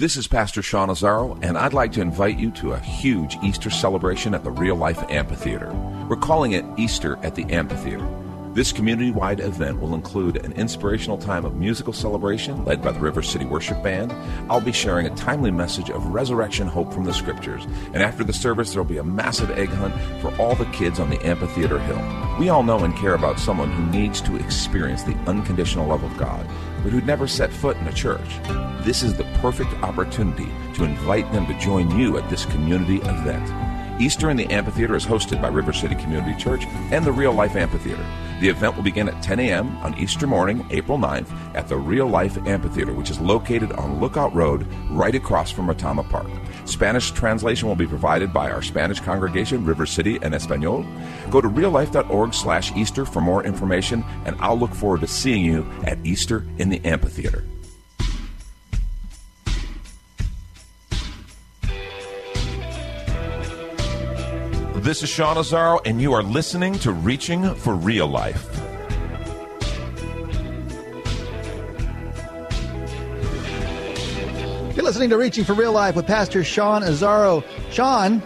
This is Pastor Sean Azzaro, and I'd like to invite you to a huge Easter celebration at the Real Life Amphitheater. We're calling it Easter at the Amphitheater. This community wide event will include an inspirational time of musical celebration led by the River City Worship Band. I'll be sharing a timely message of resurrection hope from the scriptures. And after the service, there will be a massive egg hunt for all the kids on the Amphitheater Hill. We all know and care about someone who needs to experience the unconditional love of God, but who'd never set foot in a church. This is the perfect opportunity to invite them to join you at this community event. Easter in the Amphitheater is hosted by River City Community Church and the Real Life Amphitheater. The event will begin at 10 a.m. on Easter morning, April 9th, at the Real Life Amphitheater, which is located on Lookout Road, right across from Retama Park. Spanish translation will be provided by our Spanish congregation, River City and Espanol. Go to reallife.org slash Easter for more information, and I'll look forward to seeing you at Easter in the Amphitheater. This is Sean Azzaro, and you are listening to Reaching for Real Life. You're listening to Reaching for Real Life with Pastor Sean Azzaro. Sean,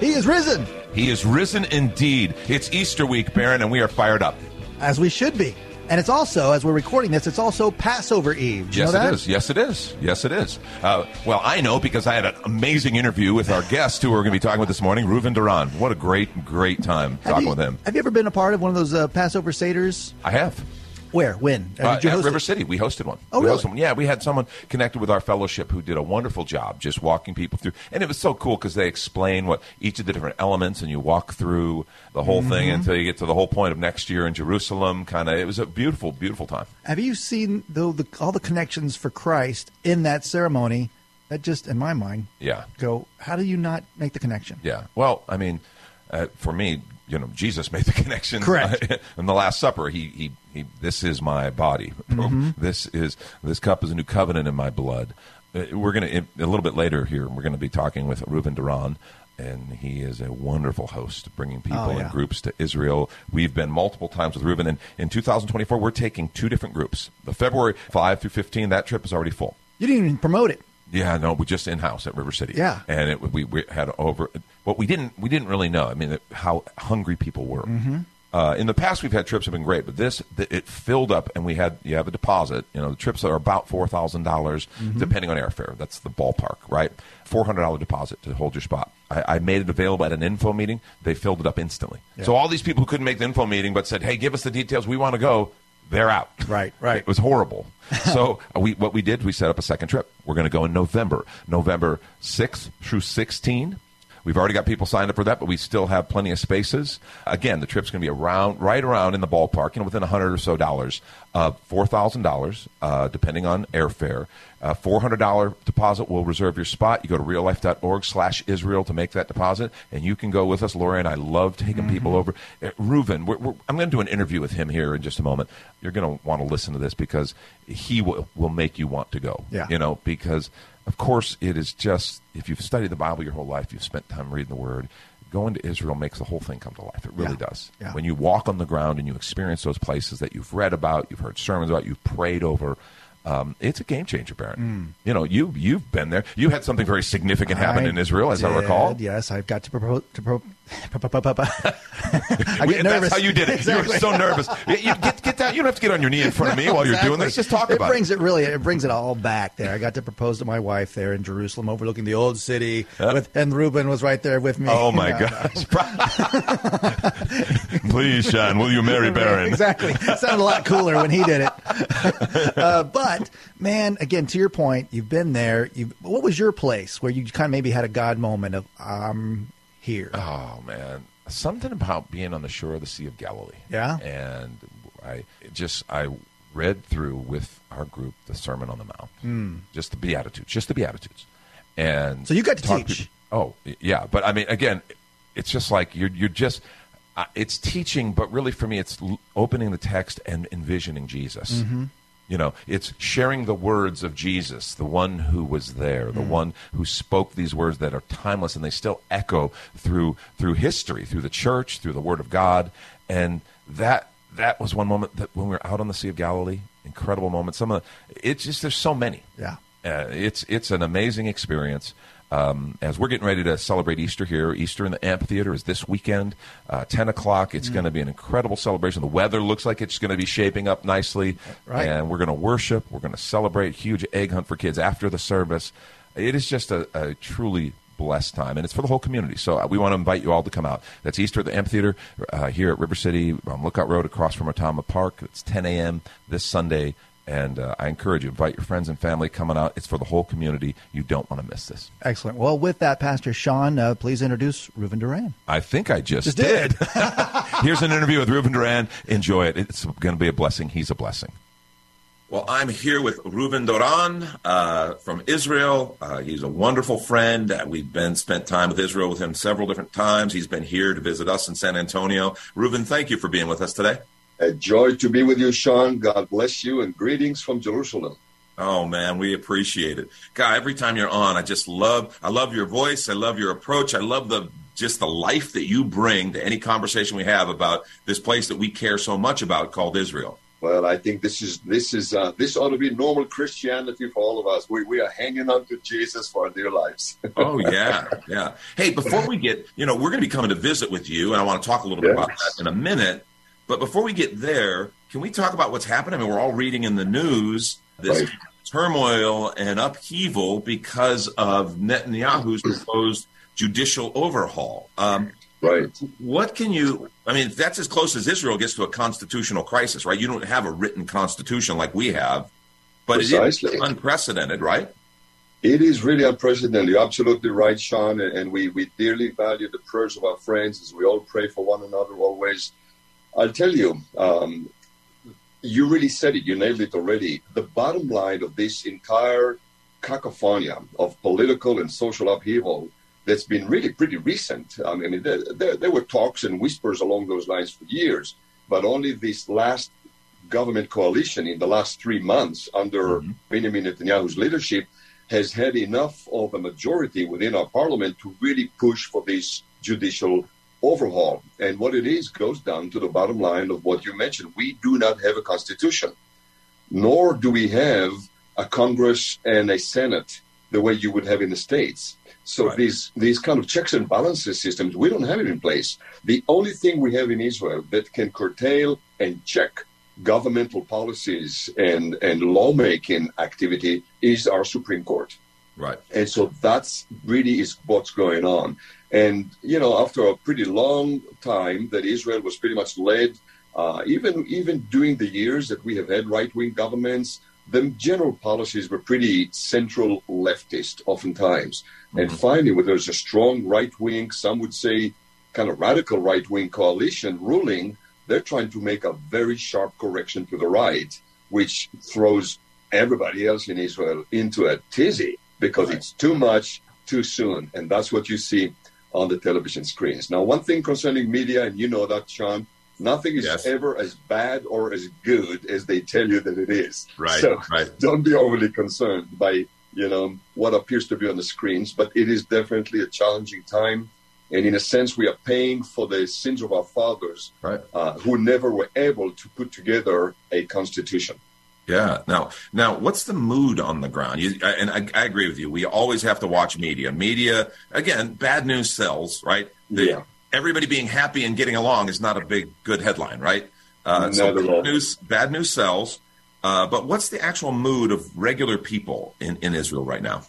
he is risen. He is risen indeed. It's Easter week, Baron, and we are fired up. As we should be. And it's also, as we're recording this, it's also Passover Eve. Do yes, know that? it is. Yes, it is. Yes, it is. Uh, well, I know because I had an amazing interview with our guest who we're going to be talking with this morning, Reuven Doron. What a great, great time Have talking you- with him. Have you ever been a part of one of those uh, Passover Seders? I have. Where? When? Uh, Uh, at River it? City, we hosted one. Oh, We really? one. Yeah, we had someone connected with our fellowship who did a wonderful job just walking people through. And it was so cool because they explain what each of the different elements, and you walk through the whole thing Mm-hmm. until you get to the whole point of next year in Jerusalem. Kind of, it was a beautiful, beautiful time. Have you seen though the, all the connections for Christ in that ceremony? That just, in my mind, Yeah. go. How do you not make the connection? Yeah. Well, I mean, uh, for me, you know, Jesus made the connection. Correct. in the Last Supper, he, he, he this is my body. Mm-hmm. This is this cup is a new covenant in my blood. Uh, We're gonna a little bit later here. We're going to be talking with Reuben Doron. And he is a wonderful host, bringing people Oh, yeah. groups to Israel. We've been multiple times with Reuben, and in 2024, we're taking two different groups. The February 5 through 15, that trip is already full. You didn't even promote it. Yeah, no, we just in house at River City. Yeah. and it, we, we had over. What we didn't we didn't really know. I mean, how hungry people were. Mm-hmm. Uh, in the past, we've had trips have been great, but this th- it filled up, and we had you have a deposit. You know, the trips are about four thousand dollars, Mm-hmm. depending on airfare. That's the ballpark, right? Four hundred dollar deposit to hold your spot. I, I made it available at an info meeting. They filled it up instantly. So all these people who couldn't make the info meeting, but said, "Hey, give us the details. We want to go." They're out. Right, right. It was horrible. so uh, we what we did, we set up a second trip. We're going to go in November, November sixth through sixteen. We've already got people signed up for that, but we still have plenty of spaces. Again, the trip's going to be around, right around in the ballpark, you know, within a hundred or so dollars. Uh, Four thousand dollars, uh, depending on airfare. Uh, Four hundred dollar deposit will reserve your spot. You go to reallife.org/slash Israel to make that deposit, and you can go with us. Lori and I love taking people over. Uh, Reuven, we're, we're, I'm going to do an interview with him here in just a moment. You're going to want to listen to this because he will will make you want to go. Yeah. You know, because of course it is just if you've studied the Bible your whole life, you've spent time reading the Word. Going to Israel makes the whole thing come to life. It really Yeah. does. Yeah. When you walk on the ground and you experience those places that you've read about, you've heard sermons about, you've prayed over. Um, it's a game changer, Baron. You know, you you've been there. You had something very significant happen I in Israel, as I recall. Yes, I've got to propose. To pro- I We- get nervous. That's how you did it. You were so nervous. You, get, get down. You don't have to get on your knee in front of me while you're doing Exactly. this. Just talk it about brings it. it really it brings it all back there. I got to propose to my wife there in Jerusalem, overlooking the old city, with, and Ruben was right there with me. Oh my Yeah. gosh! Please, Sean, will you marry Baron? exactly. It sounded a lot cooler when he did it. uh, but man, again, to your point, you've been there. You've, what was your place where you kind of maybe had a God moment of I'm here? Oh man, something about being on the shore of the Sea of Galilee. Yeah? and I just I read through with our group the Sermon on the Mount, just the Beatitudes, just the Beatitudes, and So you got to teach. people- oh yeah, but I mean, again, it's just like you're you're just. Uh, it's teaching, but really for me, it's l- opening the text and envisioning Jesus. Mm-hmm. You know, it's sharing the words of Jesus, the one who was there, Mm. the one who spoke these words that are timeless and they still echo through through history, through the church, through the Word of God, and that that was one moment that when we were out on the Sea of Galilee, incredible moment. Some of the, it's just there's so many. Yeah. Uh, it's it's an amazing experience. Um, as we're getting ready to celebrate Easter here, Easter in the amphitheater is this weekend, uh, ten o'clock. It's going to be an incredible celebration. The weather looks like it's going to be shaping up nicely, Right. and we're going to worship. We're going to celebrate. Huge egg hunt for kids after the service. It is just a, a truly blessed time, and it's for the whole community. So uh, we want to invite you all to come out. That's Easter at the amphitheater uh, here at River City on Lookout Road across from Retama Park. It's 10 a.m. this Sunday. And uh, I encourage you, invite your friends and family coming out. It's for the whole community. You don't want to miss this. Excellent. Well, with that, Pastor Sean, uh, please introduce Reuven Doron. I think I just, Just did. Here's an interview with Ruben Doron. Enjoy it. It's going to be a blessing. He's a blessing. Well, I'm here with Ruben Doron uh, from Israel. Uh, he's a wonderful friend. Uh, we've been spent time with Israel with him several different times. He's been here to visit us in San Antonio. Ruben, thank you for being with us today. A joy to be with you, Sean. God bless you, and greetings from Jerusalem. Oh man, we appreciate it. God, every time you're on, I just love I love your voice, I love your approach, I love the just the life that you bring to any conversation we have about this place that we care so much about called Israel. Well, I think this is this is uh, this ought to be normal Christianity for all of us. We we are hanging on to Jesus for our dear lives. Oh yeah, yeah. Hey, before we get, you know, we're going to be coming to visit with you, and I want to talk a little bit about that in a minute. But before we get there, can we talk about what's happening? I mean, we're all reading in the news this Right. turmoil and upheaval because of Netanyahu's proposed judicial overhaul. Um, right. what can you? I mean, that's as close as Israel gets to a constitutional crisis, right? You don't have a written constitution like we have, but it is unprecedented, right? It is really unprecedented. You're absolutely right, Sean. And and we, we dearly value the prayers of our friends as we all pray for one another always. I'll tell you, um, you really said it. You nailed it already. The bottom line of this entire cacophony of political and social upheaval that's been really pretty recent. I mean, there, there, there were talks and whispers along those lines for years, but only this last government coalition in the last three months under Mhm. Benjamin Netanyahu's leadership has had enough of a majority within our parliament to really push for this judicial overhaul. And what it is goes down to the bottom line of what you mentioned. We do not have a constitution, nor do we have a Congress and a Senate the way you would have in the States. So Right. these these kind of checks and balances systems, we don't have it in place. The only thing we have in Israel that can curtail and check governmental policies and, and lawmaking activity is our Supreme Court. Right. And so that's really is what's going on. And you know, after a pretty long time that Israel was pretty much led, uh, even even during the years that we have had right wing governments, the general policies were pretty central leftist, oftentimes. And finally, when there's a strong right wing, some would say, kind of radical right wing coalition ruling, they're trying to make a very sharp correction to the right, which throws everybody else in Israel into a tizzy because Right. it's too much too soon. And that's what you see on the television screens. Now, one thing concerning media, and you know that, Sean, nothing is Yes. ever as bad or as good as they tell you that it is. Right. So right. don't be overly concerned by you know what appears to be on the screens, but it is definitely a challenging time. And in a sense, we are paying for the sins of our fathers Right. uh, who never were able to put together a constitution. Yeah. Now, now, what's the mood on the ground? You, and I, I agree with you. We always have to watch media. Media, again, bad news sells, right? The- Yeah. Everybody being happy and getting along is not a big good headline, right? Uh, so Not bad news, bad news sells. Uh, but what's the actual mood of regular people in, in Israel right now?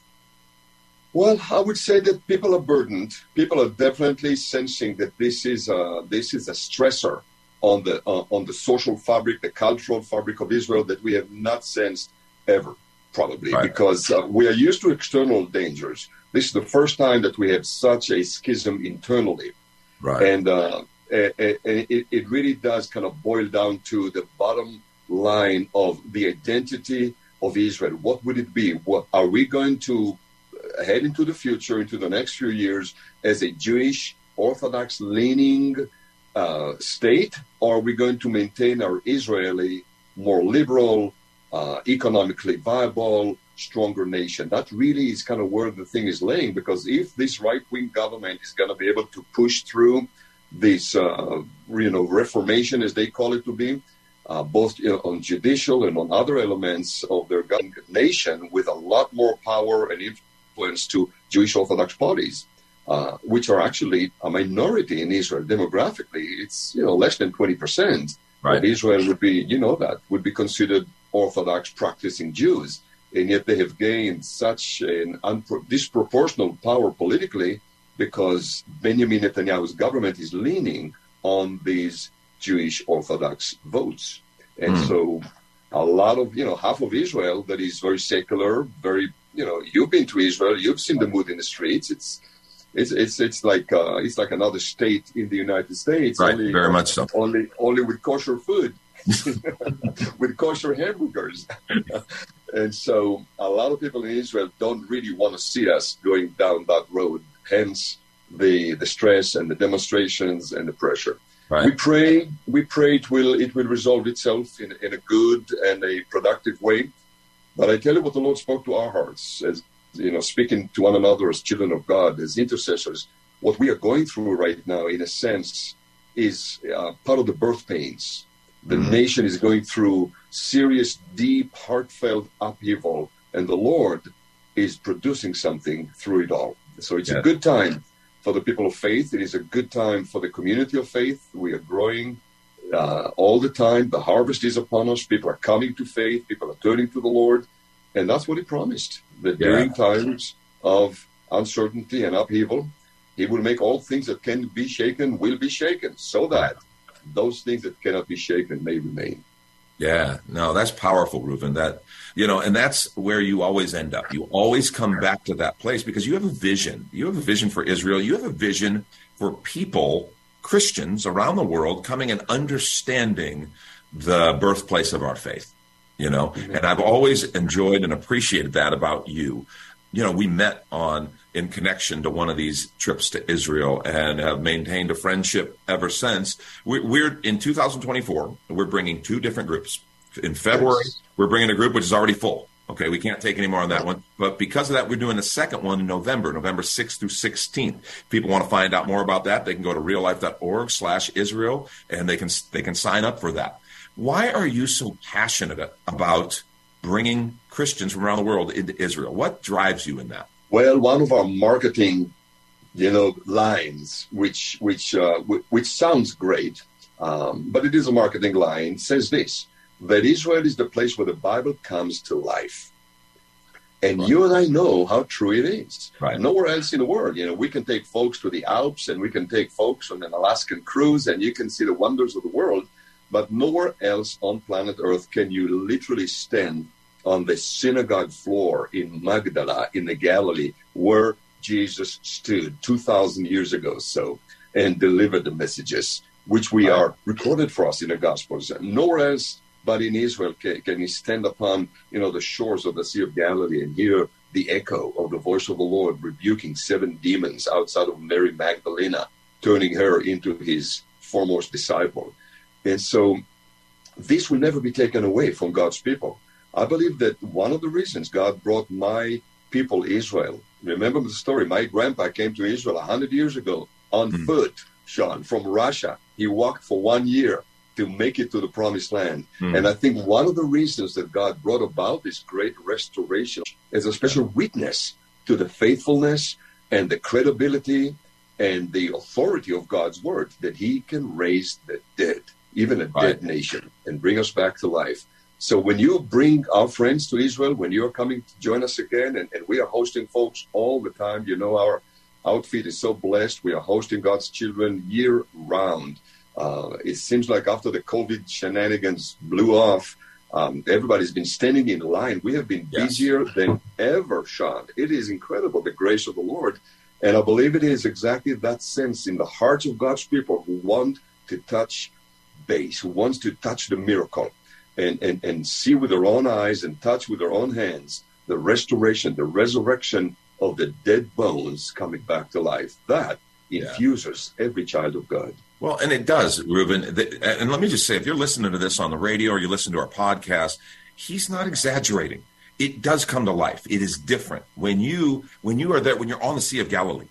Well, I would say that people are burdened. People are definitely sensing that this is a, this is a stressor on the uh, on the social fabric, the cultural fabric of Israel that we have not sensed ever, probably Right. because uh, we are used to external dangers. This is the first time that we have such a schism internally, Right. and uh, it, it really does kind of boil down to the bottom line of the identity of Israel. What would it be? What are we going to head into the future, into the next few years, as a Jewish Orthodox leaning uh, state, or are we going to maintain our Israeli, more liberal, uh, economically viable, stronger nation? That really is kind of where the thing is laying, because if this right wing government is going to be able to push through this, uh, you know, reformation, as they call it to be, uh, both you know, on judicial and on other elements of their nation, with a lot more power and influence to Jewish Orthodox parties uh, which are actually a minority in Israel demographically. It's you know less than twenty percent right. of Israel would be you know that would be considered Orthodox practicing Jews, and yet they have gained such an unpro- disproportional power politically because Benjamin Netanyahu's government is leaning on these Jewish Orthodox votes, and mm. so a lot of you know half of Israel that is very secular, very you know you've been to Israel, you've seen the mood in the streets. It's it's it's it's like uh, it's like another state in the United States. Right, only, very much so. Only only with kosher food, with kosher hamburgers, and so a lot of people in Israel don't really want to see us going down that road. Hence the the stress and the demonstrations and the pressure. Right. We pray we pray it will it will resolve itself in in a good and a productive way. But I tell you what the Lord spoke to our hearts as you know, speaking to one another as children of God, as intercessors, what we are going through right now, in a sense, is uh, part of the birth pains. The mm-hmm. nation is going through serious, deep, heartfelt upheaval, and the Lord is producing something through it all. So it's a good time for the people of faith. It is a good time for the community of faith. We are growing uh, all the time. The harvest is upon us. People are coming to faith. People are turning to the Lord. And that's what he promised that yeah. during times of uncertainty and upheaval, he will make all things that can be shaken will be shaken so that those things that cannot be shaken may remain. Yeah, no, that's powerful, Reuven. That you know, and that's where you always end up. You always come back to that place because you have a vision. You have a vision for Israel. You have a vision for people, Christians around the world, coming and understanding the birthplace of our faith you know? Mm-hmm. and i've always enjoyed and appreciated that about you. You know we met on in connection to one of these trips to israel and have maintained a friendship ever since. We're in 2024 we're bringing two different groups. In february we're bringing a group which is already full. Okay we can't take any more on that one. But because of that we're doing a second one in november november 6th through 16th if people want to find out more about that they can go to reallife.org slash israel and they can they can sign up for that why are you so passionate about bringing Christians from around the world into Israel? What drives you in that? Well, one of our marketing, you know, lines, which which uh, which sounds great, um, but it is a marketing line, says this: that Israel is the place where the Bible comes to life. And right. you and I know how true it is. Right. Nowhere else in the world, you know, we can take folks to the Alps and we can take folks on an Alaskan cruise and you can see the wonders of the world. But nowhere else on planet Earth can you literally stand on the synagogue floor in Magdala in the Galilee where Jesus stood 2,000 years ago so and delivered the messages which we are recorded for us in the Gospels. Nowhere else but in Israel can, can you stand upon you know the shores of the Sea of Galilee and hear the echo of the voice of the Lord rebuking seven demons outside of Mary Magdalena, turning her into his foremost disciple. And so this will never be taken away from God's people. I believe that one of the reasons God brought my people, Israel, remember the story, my grandpa came to Israel 100 years ago on mm. foot, Sean, from Russia. He walked for one year to make it to the promised land. Mm. And I think one of the reasons that God brought about this great restoration is a special witness to the faithfulness and the credibility and the authority of God's word that he can raise the dead even a right. dead nation, and bring us back to life. So when you bring our friends to Israel, when you're coming to join us again, and, and we are hosting folks all the time, you know, our outfit is so blessed. We are hosting God's children year round. Uh, it seems like after the COVID shenanigans blew off, um, everybody's been standing in line. We have been yes. busier than ever, Sean. It is incredible, the grace of the Lord. And I believe it is exactly that sense in the hearts of God's people who want to touch base, who wants to touch the miracle. and, and, and see with their own eyes and touch with their own hands the restoration, the resurrection of the dead bones coming back to life. That infuses yeah. every child of God. Well, and it does, Reuben. And let me just say, if you're listening to this on the radio or you listen to our podcast, he's not exaggerating. It does come to life. It is different when you when you are there when you're on the Sea of Galilee,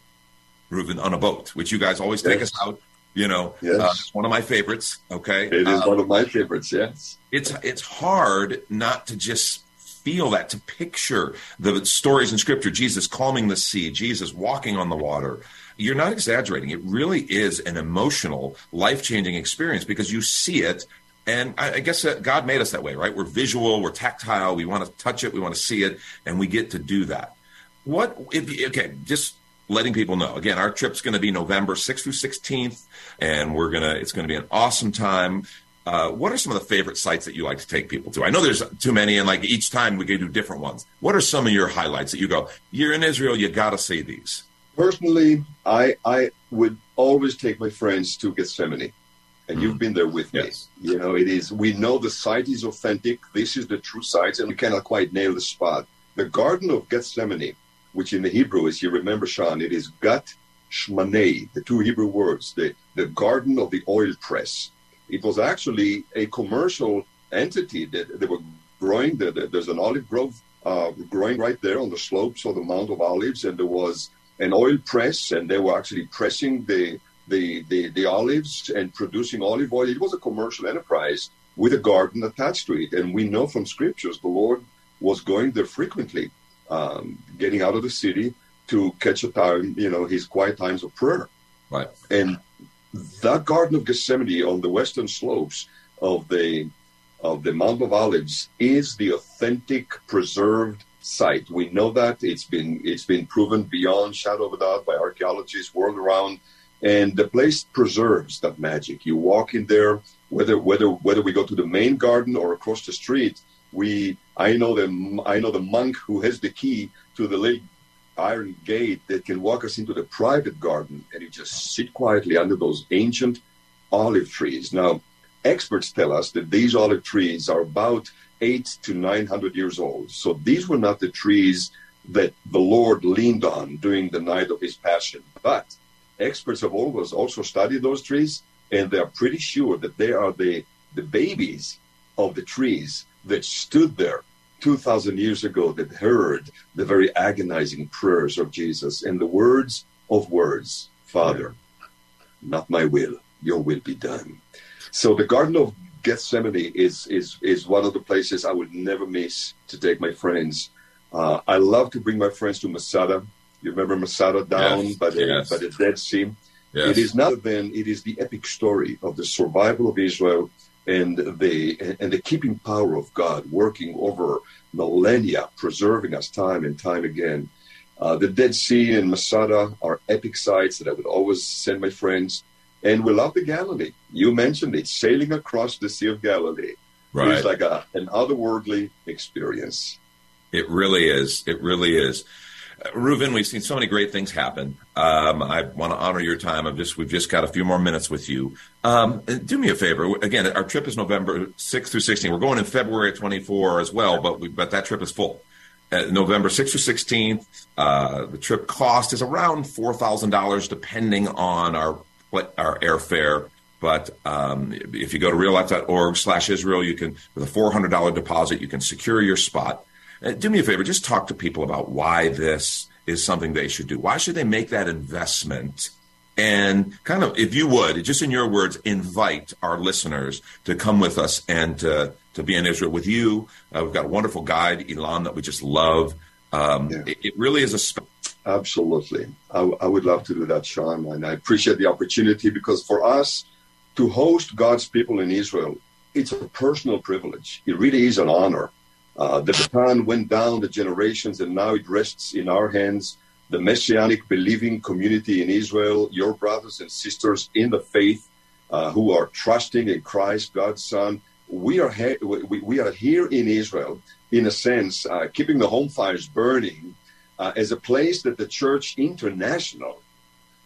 Reuben, on a boat, which you guys always take us out. You know, yes. uh, it's one of my favorites. Okay, it is um, one of my favorites. Yes, it's it's hard not to just feel that, to picture the stories in Scripture: Jesus calming the sea, Jesus walking on the water. You're not exaggerating. It really is an emotional, life changing experience because you see it and I, I guess God made us that way, right? We're visual, we're tactile, we want to touch it, we want to see it, and we get to do that. What if okay, just letting people know. Again, our trip's going to be November 6th through 16th, and we're gonna it's going to be an awesome time. Uh, what are some of the favorite sites that you like to take people to? I know there's too many, and like each time we can do different ones. What are some of your highlights that you go? You're in Israel, you got to see these. Personally, I I would always take my friends to Gethsemane and mm. you've been there with yes. me. You know, it is. We know the site is authentic. This is the true site, and we cannot quite nail the spot. The Garden of Gethsemane, which in the Hebrew is, you remember, Sean, it is Gat Shmanei, the two Hebrew words, the the Garden of the Oil Press. It was actually a commercial entity that they were growing. The, the, there's an olive grove uh, growing right there on the slopes of the Mount of Olives, and there was an oil press, and they were actually pressing the the, the, the olives and producing olive oil. It was a commercial enterprise with a garden attached to it. And we know from scriptures the Lord was going there frequently, um, getting out of the city to catch a time, you know, his quiet times of prayer. Right. And that Garden of Gethsemane on the western slopes of the of the Mount of Olives is the authentic preserved site. We know that it's been it's been proven beyond shadow of a doubt by archaeologists world around and the place preserves that magic. You walk in there, whether whether whether we go to the main garden or across the street. We I know the I know the monk who has the key to the little iron gate that can walk us into the private garden, and you just sit quietly under those ancient olive trees. Now, experts tell us that these olive trees are about eight to nine hundred years old. So these were not the trees that the Lord leaned on during the night of His passion, but experts have always also studied those trees, and they are pretty sure that they are the, the babies of the trees that stood there 2,000 years ago that heard the very agonizing prayers of Jesus and the words of words Father, not my will, your will be done. So the Garden of Gethsemane is, is, is one of the places I would never miss to take my friends. Uh, I love to bring my friends to Masada. You remember Masada down yes, by the yes. by the Dead Sea. Yes. It is not then it is the epic story of the survival of Israel and the and the keeping power of God working over millennia, preserving us time and time again. Uh, the Dead Sea and Masada are epic sites that I would always send my friends. And we love the Galilee. You mentioned it, sailing across the Sea of Galilee. Right. It's like a, an otherworldly experience. It really is. It really is. Reuven, we've seen so many great things happen. Um, I want to honor your time. I've just we've just got a few more minutes with you. Um, do me a favor. Again, our trip is November 6th through 16th. We're going in February 24 as well, but we, but that trip is full. Uh, November 6th through 16th. Uh, the trip cost is around four thousand dollars, depending on our our airfare. But um, if you go to reallife.org slash Israel, you can, with a $400 deposit, you can secure your spot. Uh, do me a favor, just talk to people about why this is something they should do. Why should they make that investment? And kind of, if you would, just in your words, invite our listeners to come with us and to, to be in Israel with you. Uh, we've got a wonderful guide, Elon, that we just love. Um, yeah. it, it, really is a. Sp- Absolutely. I, I would love to do that, Sean. And I appreciate the opportunity because for us to host God's people in Israel, it's a personal privilege. It really is an honor. Uh, the baton went down the generations, and now it rests in our hands. The messianic believing community in Israel, your brothers and sisters in the faith uh, who are trusting in Christ, God's Son. We are, he- we, we, are here in Israel, in a sense, uh, keeping the home fires burning uh, as a place that the church international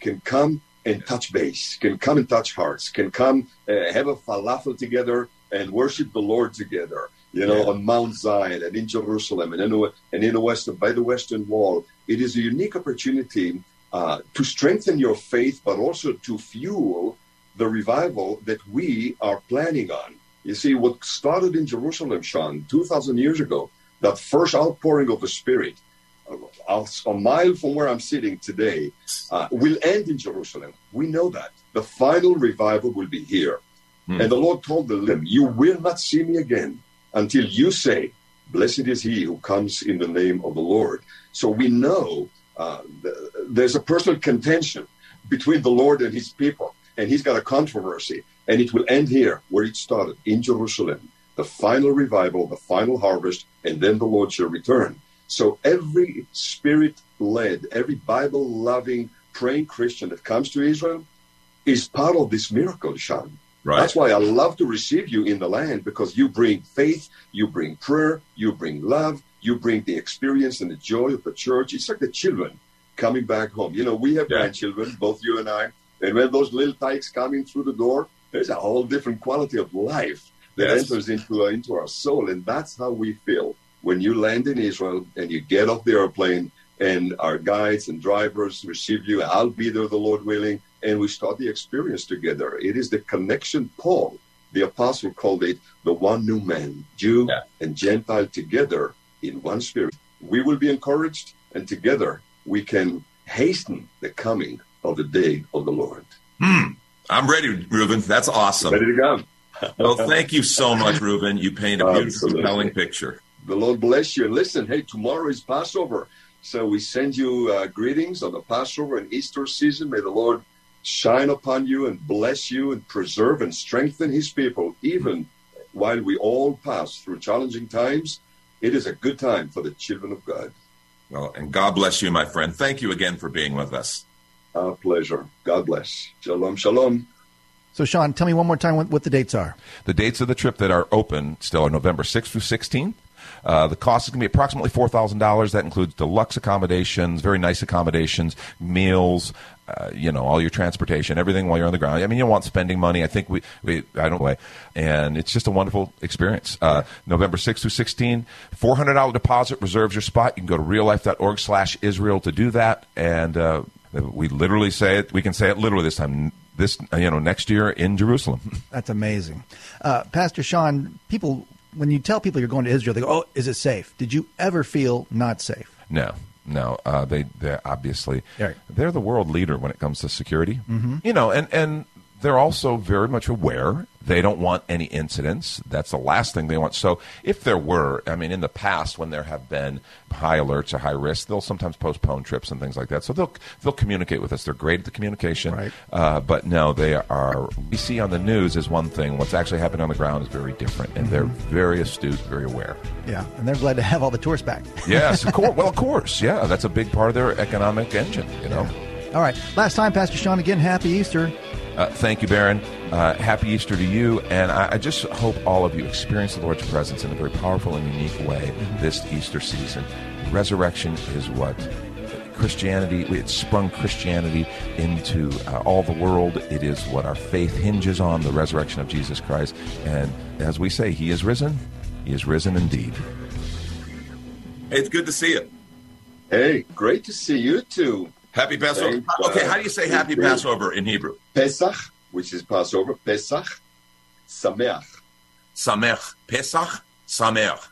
can come and touch base, can come and touch hearts, can come uh, have a falafel together and worship the Lord together. You know, Yeah. on Mount Zion and in Jerusalem and in the, and in the west by the Western Wall. It is a unique opportunity uh, to strengthen your faith, but also to fuel the revival that we are planning on. You see, what started in Jerusalem, Sean, 2,000 years ago, that first outpouring of the Spirit, uh, a mile from where I'm sitting today, uh, will end in Jerusalem. We know that. The final revival will be here. Hmm. And the Lord told them, You will not see me again until you say, Blessed is he who comes in the name of the Lord. So we know uh, th- there's a personal contention between the Lord and his people, and he's got a controversy, and it will end here where it started in Jerusalem the final revival, the final harvest, and then the Lord shall return. So every spirit led, every Bible loving, praying Christian that comes to Israel is part of this miracle, Sean. Right. That's why I love to receive you in the land because you bring faith, you bring prayer, you bring love, you bring the experience and the joy of the church. It's like the children coming back home. You know, we have Yeah. grandchildren, both you and I, and when those little tykes coming through the door, there's a whole different quality of life that Yes. enters into uh, into our soul, and that's how we feel when you land in Israel and you get off the airplane, and our guides and drivers receive you. I'll be there, the Lord willing, and we start the experience together. It is the connection. Paul, the apostle, called it the one new man, Jew Yeah. and Gentile together in one spirit. We will be encouraged, and together we can hasten the coming of the day of the Lord. Hmm. I'm ready, Reuben. That's awesome. Ready to go. Well, thank you so much, Reuben. You paint a beautiful, Absolutely. compelling picture. The Lord bless you. And listen, hey, tomorrow is Passover. So we send you uh, greetings on the Passover and Easter season. May the Lord shine upon you and bless you and preserve and strengthen his people, even while we all pass through challenging times. It is a good time for the children of God. Well, and God bless you, my friend. Thank you again for being with us. Our pleasure. God bless. Shalom, shalom. So, Sean, tell me one more time what, what the dates are. The dates of the trip that are open still are November 6th through 16th. Uh, the cost is going to be approximately $4,000. That includes deluxe accommodations, very nice accommodations, meals, uh, you know, all your transportation, everything while you're on the ground. I mean, you don't want spending money. I think we, we I don't way. And it's just a wonderful experience. Uh, November 6th through 16, $400 deposit reserves your spot. You can go to reallife.org slash Israel to do that. And uh, we literally say it, we can say it literally this time, this, you know, next year in Jerusalem. That's amazing. Uh, Pastor Sean, people, when you tell people you're going to Israel, they go, oh, is it safe? Did you ever feel not safe? No, no. Uh, they they obviously Right. they're the world leader when it comes to security. Mm-hmm. You know, and and they're also very much aware. They don't want any incidents. That's the last thing they want. So if there were, I mean, in the past when there have been high alerts or high risks, they'll sometimes postpone trips and things like that. So they'll they'll communicate with us. They're great at the communication. Right. Uh, but no, they are. We see on the news is one thing. What's actually happening on the ground is very different, and they're very astute, very aware. Yeah, and they're glad to have all the tourists back. Yes, of course. Well, of course. Yeah, that's a big part of their economic engine. You know. All right, last time, Pastor Sean, again, happy Easter. Uh, thank you, Baron. Uh, happy Easter to you, and I, I just hope all of you experience the Lord's presence in a very powerful and unique way this Easter season. Resurrection is what Christianity. It sprung Christianity into uh, all the world. It is what our faith hinges on: the resurrection of Jesus Christ. And as we say, He is risen. He is risen indeed. It's good to see you. Hey, great to see you too. Happy Passover. Thank. Okay, how do you say Happy you. Passover in Hebrew? Pesach, which is Passover, Pesach, Sameach. Samech. Pesach. Samech.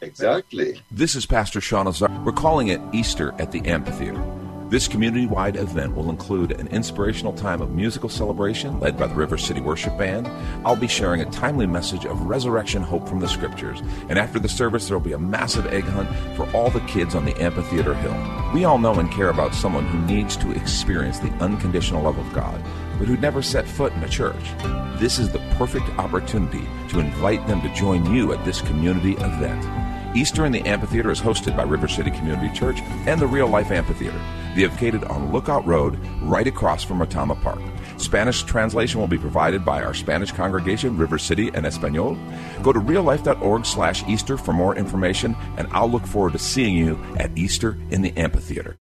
Exactly. This is Pastor Sean Azar. We're calling it Easter at the Amphitheater. This community wide event will include an inspirational time of musical celebration led by the River City Worship Band. I'll be sharing a timely message of resurrection hope from the scriptures. And after the service, there will be a massive egg hunt for all the kids on the Amphitheater Hill. We all know and care about someone who needs to experience the unconditional love of God, but who'd never set foot in a church. This is the perfect opportunity to invite them to join you at this community event. Easter in the Amphitheater is hosted by River City Community Church and the Real Life Amphitheater. They located on Lookout Road, right across from Retama Park. Spanish translation will be provided by our Spanish congregation, River City and Espanol. Go to reallife.org slash Easter for more information, and I'll look forward to seeing you at Easter in the Amphitheater.